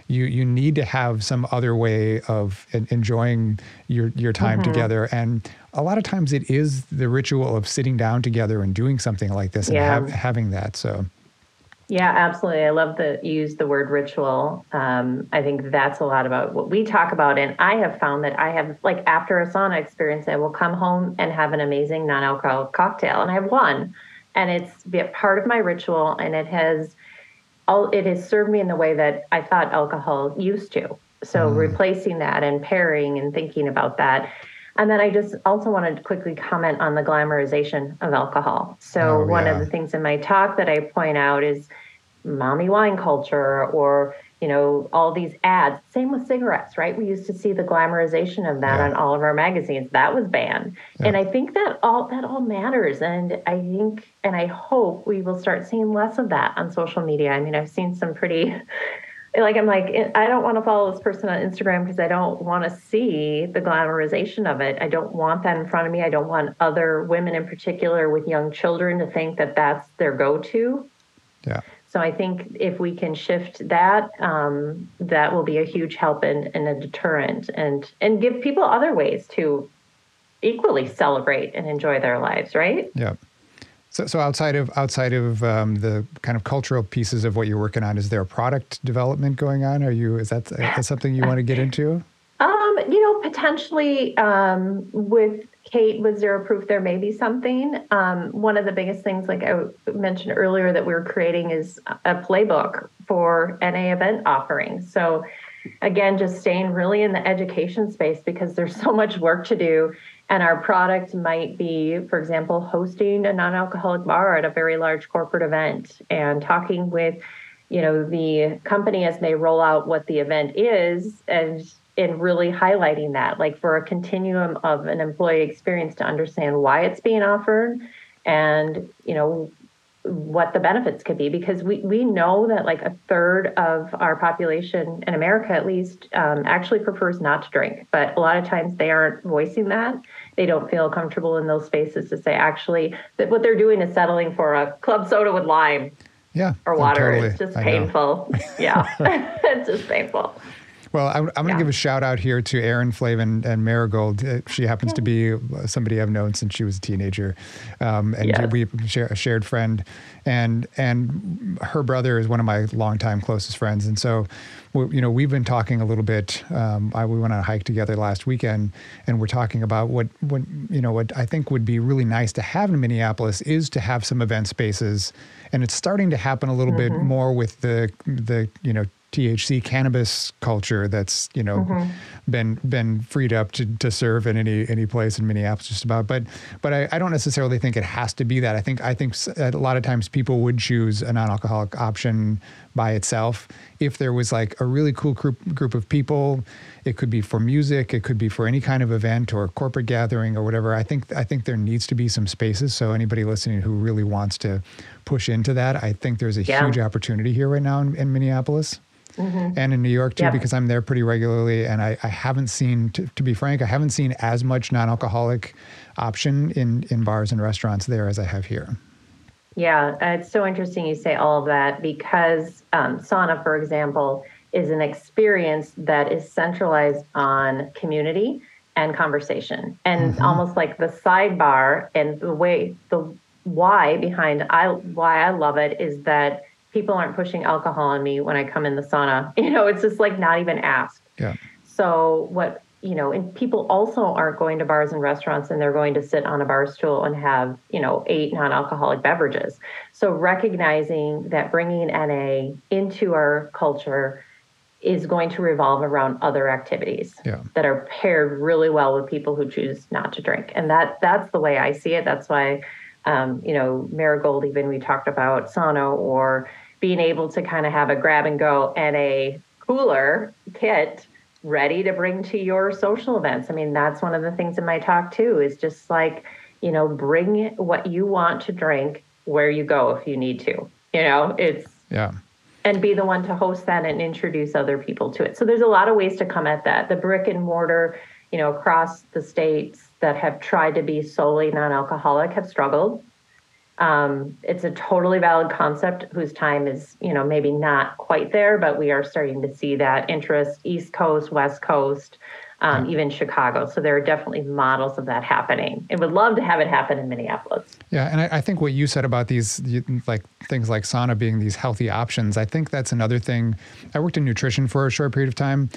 you you need to have some other way of enjoying your your time mm-hmm. together and a lot of times it is the ritual of sitting down together and doing something like this and have, having that so yeah absolutely i love that you use the word ritual um, i think that's a lot about what we talk about and i have found that i have like after a sauna experience i will come home and have an amazing non-alcoholic cocktail and i have one and it's part of my ritual and it has all it has served me in the way that I thought alcohol used to. So mm. replacing that and pairing and thinking about that. And then I just also wanted to quickly comment on the glamorization of alcohol. So oh, one yeah. of the things in my talk that I point out is mommy wine culture or you know, all these ads. Same with cigarettes, right? We used to see the glamorization of that yeah. on all of our magazines. That was banned. Yeah. And I think that all that all matters. And I think and I hope we will start seeing less of that on social media. I mean, I've seen some pretty like I'm like I don't want to follow this person on Instagram because I don't want to see the glamorization of it. I don't want that in front of me. I don't want other women in particular with young children to think that that's their go-to. Yeah. So I think if we can shift that, um, that will be a huge help and, and a deterrent, and and give people other ways to equally celebrate and enjoy their lives. Right? Yeah. So, so outside of outside of um, the kind of cultural pieces of what you're working on, is there a product development going on? Are you is that, is that something you want to get into? Um, you know, potentially um, with Kate was zero proof there may be something. Um, one of the biggest things, like I mentioned earlier, that we're creating is a playbook for NA event offerings. So, again, just staying really in the education space because there's so much work to do. And our product might be, for example, hosting a non alcoholic bar at a very large corporate event and talking with you know the company as they roll out what the event is and in really highlighting that, like for a continuum of an employee experience to understand why it's being offered and, you know, what the benefits could be because we, we know that like a third of our population in America at least um, actually prefers not to drink. But a lot of times they aren't voicing that. They don't feel comfortable in those spaces to say actually that what they're doing is settling for a club soda with lime yeah or water. totally, it's just painful. [laughs] Yeah. [laughs] It's just painful well, I'm, I'm going to yeah. give a shout out here to Erin Flavin and Marigold. Uh, she happens to be somebody I've known since she was a teenager, um, and yes. we share a shared friend, and and her brother is one of my longtime closest friends, and so. You know, we've been talking a little bit. Um, I, we went on a hike together last weekend, and we're talking about what, what you know, what I think would be really nice to have in Minneapolis is to have some event spaces, and it's starting to happen a little mm-hmm. bit more with the the you know THC cannabis culture that's you know mm-hmm. been been freed up to, to serve in any any place in Minneapolis just about. But but I, I don't necessarily think it has to be that. I think I think a lot of times people would choose a non-alcoholic option by itself. If there was like a really cool group group of people it could be for music it could be for any kind of event or corporate gathering or whatever I think I think there needs to be some spaces. So anybody listening who really wants to push into that I think there's a yeah. huge opportunity here right now in, in Minneapolis mm-hmm. and in New York too, yep. because I'm there pretty regularly. And I, I haven't seen, to, to, be frank, I haven't seen as much non-alcoholic option in in bars and restaurants there as I have here. Yeah, it's so interesting you say all of that because um, sauna, for example, is an experience that is centralized on community and conversation, and mm-hmm. almost like the sidebar and the way the why behind I why I love it is that people aren't pushing alcohol on me when I come in the sauna. [laughs] You know, it's just like not even asked. Yeah. So what you know, and people also aren't going to bars and restaurants and they're going to sit on a bar stool and have, you know, eight non-alcoholic beverages. So recognizing that bringing NA into our culture is going to revolve around other activities yeah. that are paired really well with people who choose not to drink. And that that's the way I see it. That's why um, you know, Marigold even we talked about sauna or being able to kind of have a grab and go and a cooler kit ready to bring to your social events. I mean, that's one of the things in my talk too is just like, you know, bring what you want to drink where you go if you need to. You know, it's yeah. And be the one to host that and introduce other people to it. So there's a lot of ways to come at that. The brick and mortar, you know, across the states that have tried to be solely non-alcoholic have struggled um, it's a totally valid concept whose time is, you know, maybe not quite there, but we are starting to see that interest East Coast, West Coast, um, even Chicago. So there are definitely models of that happening. And would love to have it happen in Minneapolis. Yeah, and I, I think what you said about these, like things like sauna being these healthy options, I think that's another thing. I worked in nutrition for a short period of time,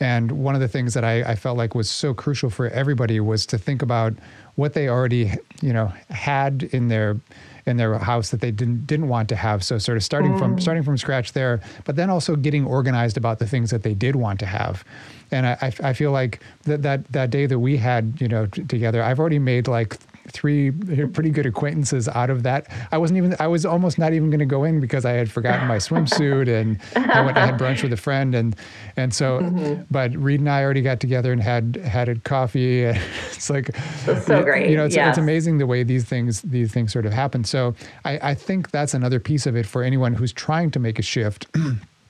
and one of the things that I, I felt like was so crucial for everybody was to think about what they already, you know, had in their in their house that they didn't didn't want to have. So sort of starting mm. from starting from scratch there, but then also getting organized about the things that they did want to have. And I, I feel like that, that that day that we had, you know, t- together, I've already made like three pretty good acquaintances out of that. I wasn't even, I was almost not even going to go in because I had forgotten my swimsuit and I went, I had brunch with a friend. And, and so, [laughs] mm-hmm. but Reed and I already got together and had, had a coffee. [laughs] it's like, That's so great. You know, it's, yes. it's amazing the way these things, these things sort of happen. So I, I think that's another piece of it for anyone who's trying to make a shift. [clears throat]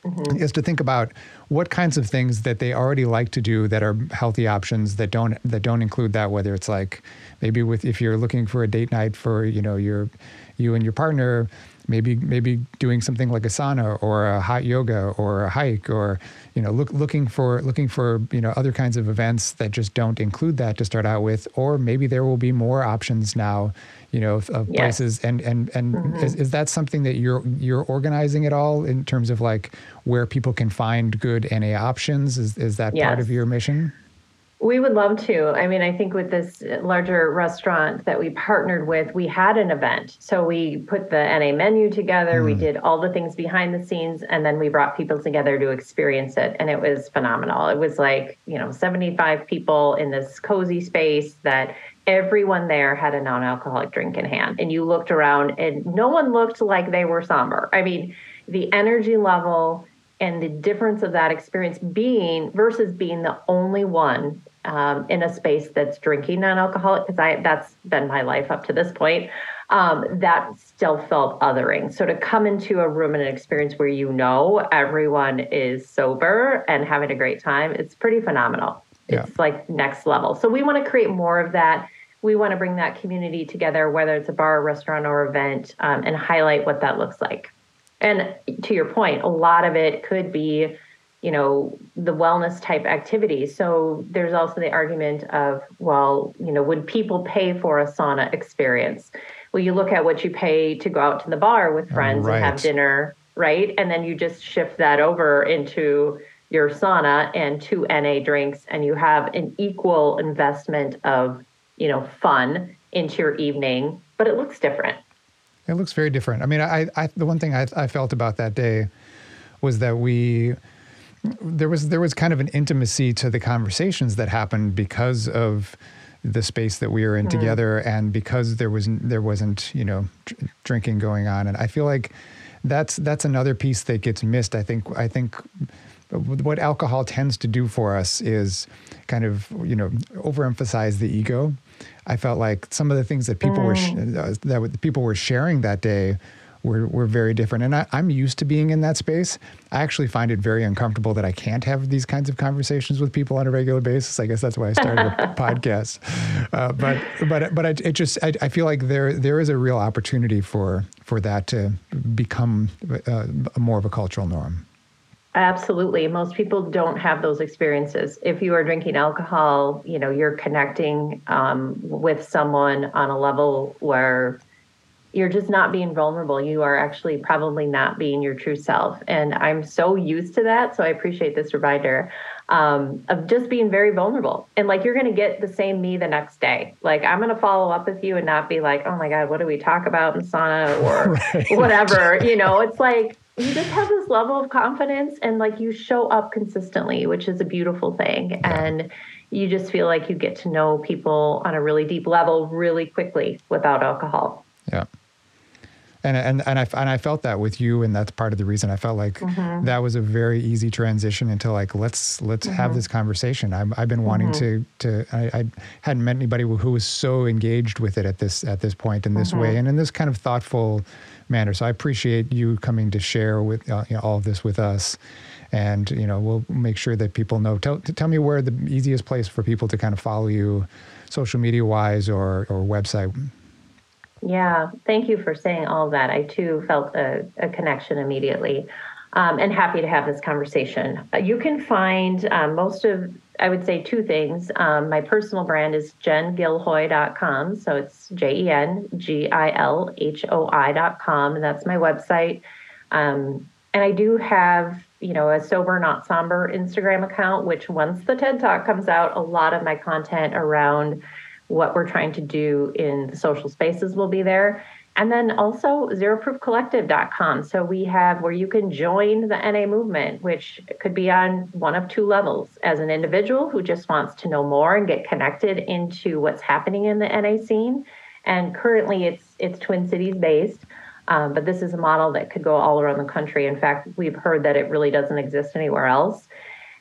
Mm-hmm. is to think about what kinds of things that they already like to do that are healthy options that don't that don't include that whether it's like maybe with if you're looking for a date night for you know your you and your partner maybe maybe doing something like a sauna or a hot yoga or a hike or you know look, looking for looking for you know other kinds of events that just don't include that to start out with or maybe there will be more options now you know of, yes. places and and and mm-hmm. is, is that something that you're you're organizing at all in terms of like where people can find good NA options is is that yes. part of your mission we would love to. I mean, I think with this larger restaurant that we partnered with, we had an event. So we put the NA menu together, mm. we did all the things behind the scenes, and then we brought people together to experience it. And it was phenomenal. It was like, you know, 75 people in this cozy space that everyone there had a non alcoholic drink in hand. And you looked around and no one looked like they were somber. I mean, the energy level and the difference of that experience being versus being the only one um, in a space that's drinking non-alcoholic because I that's been my life up to this point. Um, that still felt othering. So to come into a room and an experience where you know everyone is sober and having a great time, it's pretty phenomenal. Yeah. It's like next level. So we want to create more of that. We want to bring that community together, whether it's a bar, restaurant, or event, um, and highlight what that looks like. And to your point, a lot of it could be you know the wellness type activities so there's also the argument of well you know would people pay for a sauna experience well you look at what you pay to go out to the bar with friends right. and have dinner right and then you just shift that over into your sauna and two na drinks and you have an equal investment of you know fun into your evening but it looks different. It looks very different. I mean i, I the one thing I, I felt about that day was that we there was there was kind of an intimacy to the conversations that happened because of the space that we were in mm. together and because there was there wasn't you know dr- drinking going on. And I feel like that's that's another piece that gets missed. I think I think what alcohol tends to do for us is kind of you know overemphasize the ego I felt like some of the things that people mm. were sh- uh, that people were sharing that day we're, we're very different. And I, am used to being in that space. I actually find it very uncomfortable that I can't have these kinds of conversations with people on a regular basis. I guess that's why I started a [laughs] podcast. Uh, but but but I, it just I, I, feel like there there is a real opportunity for for that to become uh, more of a cultural norm. Absolutely. Most people don't have those experiences. If you are drinking alcohol, you know, you're connecting um, with someone on a level where you're just not being vulnerable. You are actually probably not being your true self. And I'm so used to that. So I appreciate this reminder um, of just being very vulnerable. And like you're going to get the same me the next day. Like I'm going to follow up with you and not be like, oh my God, what do we talk about in sauna or [laughs] right. whatever? You know, it's like, you just have this level of confidence and like you show up consistently, which is a beautiful thing. And you just feel like you get to know people on a really deep level really quickly without alcohol. Yeah and and and I and I felt that with you, and that's part of the reason I felt like mm-hmm. that was a very easy transition into like let's let's mm-hmm. have this conversation. I've I've been wanting mm-hmm. to to I, I, hadn't met anybody who was so engaged with it at this at this point in this way mm-hmm. and in this kind of thoughtful manner. So I appreciate you coming to share with uh, you know, all of this with us. And you know we'll make sure that people know. Tell tell me where the easiest place for people to kind of follow you, social media wise or or website. Yeah, thank you for saying all that. I too felt a, a connection immediately um, and happy to have this conversation. Uh, you can find um, most of, I would say, two things. Um, my personal brand is jengilhoi.com. So it's J E N G I L H O I.com. And that's my website. Um, and I do have, you know, a sober, not somber Instagram account, which once the TED Talk comes out, a lot of my content around what we're trying to do in the social spaces will be there. And then also zeroproofcollective.com. So we have where you can join the NA movement, which could be on one of two levels as an individual who just wants to know more and get connected into what's happening in the NA scene. And currently it's it's Twin Cities based. Um, but this is a model that could go all around the country. In fact, we've heard that it really doesn't exist anywhere else.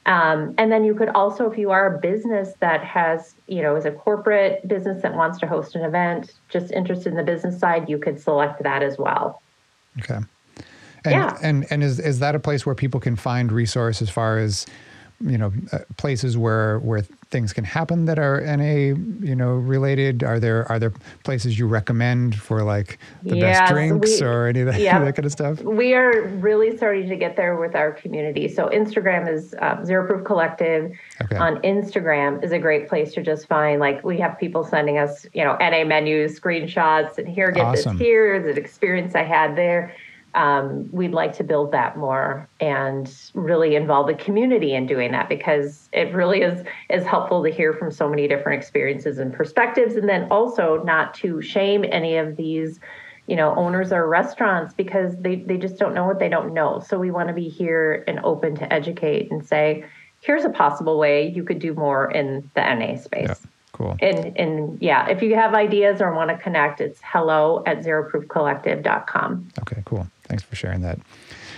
Um, and then you could also, if you are a business that has, you know, is a corporate business that wants to host an event, just interested in the business side, you could select that as well. Okay. And, yeah. and and is is that a place where people can find resource as far as you know uh, places where where things can happen that are NA you know related? Are there are there places you recommend for like the best drinks we, or any of that, [laughs] yeah, that, kind of stuff? We are really starting to get there with our community. So Instagram is um, Zero Proof Collective. Okay. On Instagram is a great place to just find like we have people sending us you know NA menus, screenshots, and here get awesome. this here the experience I had there um, we'd like to build that more and really involve the community in doing that because it really is is helpful to hear from so many different experiences and perspectives. And then also not to shame any of these you know owners or restaurants because they, they just don't know what they don't know. So we want to be here and open to educate and say here's a possible way you could do more in the na space. Yeah. Cool. And and yeah, if you have ideas or want to connect, it's hello at zeroproofcollective.com. Okay, cool. Thanks for sharing that.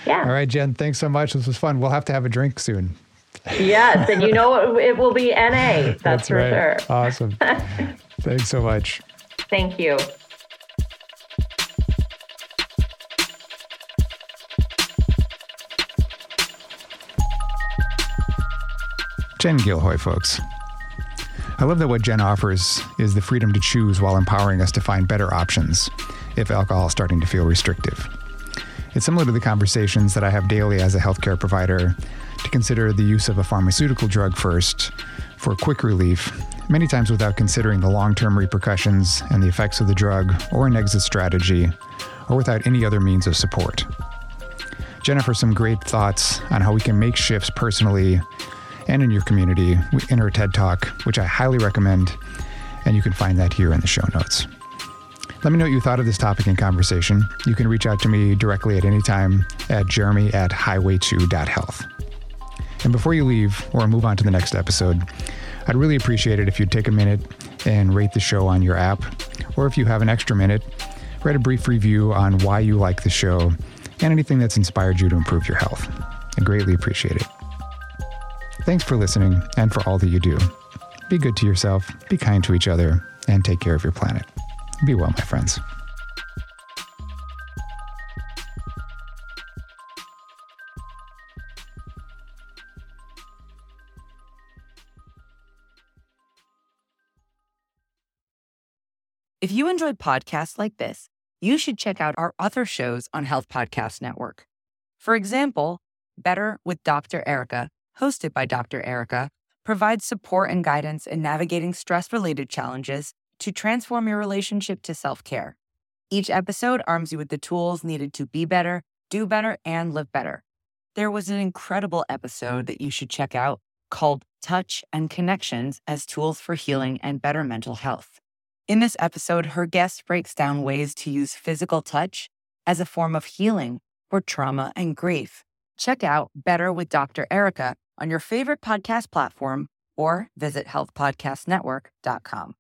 Yeah. All right, Jen, thanks so much. This was fun. We'll have to have a drink soon. Yes, and you know it, will be NA. [laughs] That's, That's for right. sure. Awesome. [laughs] Thanks so much. Thank you. Jen Gilhoi, folks. I love that what Jen offers is the freedom to choose while empowering us to find better options if alcohol is starting to feel restrictive. It's similar to the conversations that I have daily as a healthcare provider to consider the use of a pharmaceutical drug first for quick relief, many times without considering the long term repercussions and the effects of the drug or an exit strategy, or without any other means of support. Jennifer, some great thoughts on how we can make shifts personally and in your community in her TED Talk, which I highly recommend, and you can find that here in the show notes. Let me know what you thought of this topic and conversation. You can reach out to me directly at any time at jeremy at highway2.health. And before you leave or move on to the next episode, I'd really appreciate it if you'd take a minute and rate the show on your app, or if you have an extra minute, write a brief review on why you like the show and anything that's inspired you to improve your health. I greatly appreciate it. Thanks for listening and for all that you do. Be good to yourself, be kind to each other, and take care of your planet. Be well, my friends. If you enjoyed podcasts like this, you should check out our other shows on Health Podcast Network. For example, Better with Dr. Erica, hosted by Dr. Erica, provides support and guidance in navigating stress related challenges to transform your relationship to self care. Each episode arms you with the tools needed to be better, do better, and live better. There was an incredible episode that you should check out called Touch and Connections as Tools for Healing and Better Mental Health. In this episode, her guest breaks down ways to use physical touch as a form of healing for trauma and grief. Check out Better with Dr. Erica on your favorite podcast platform or visit healthpodcastnetwork.com.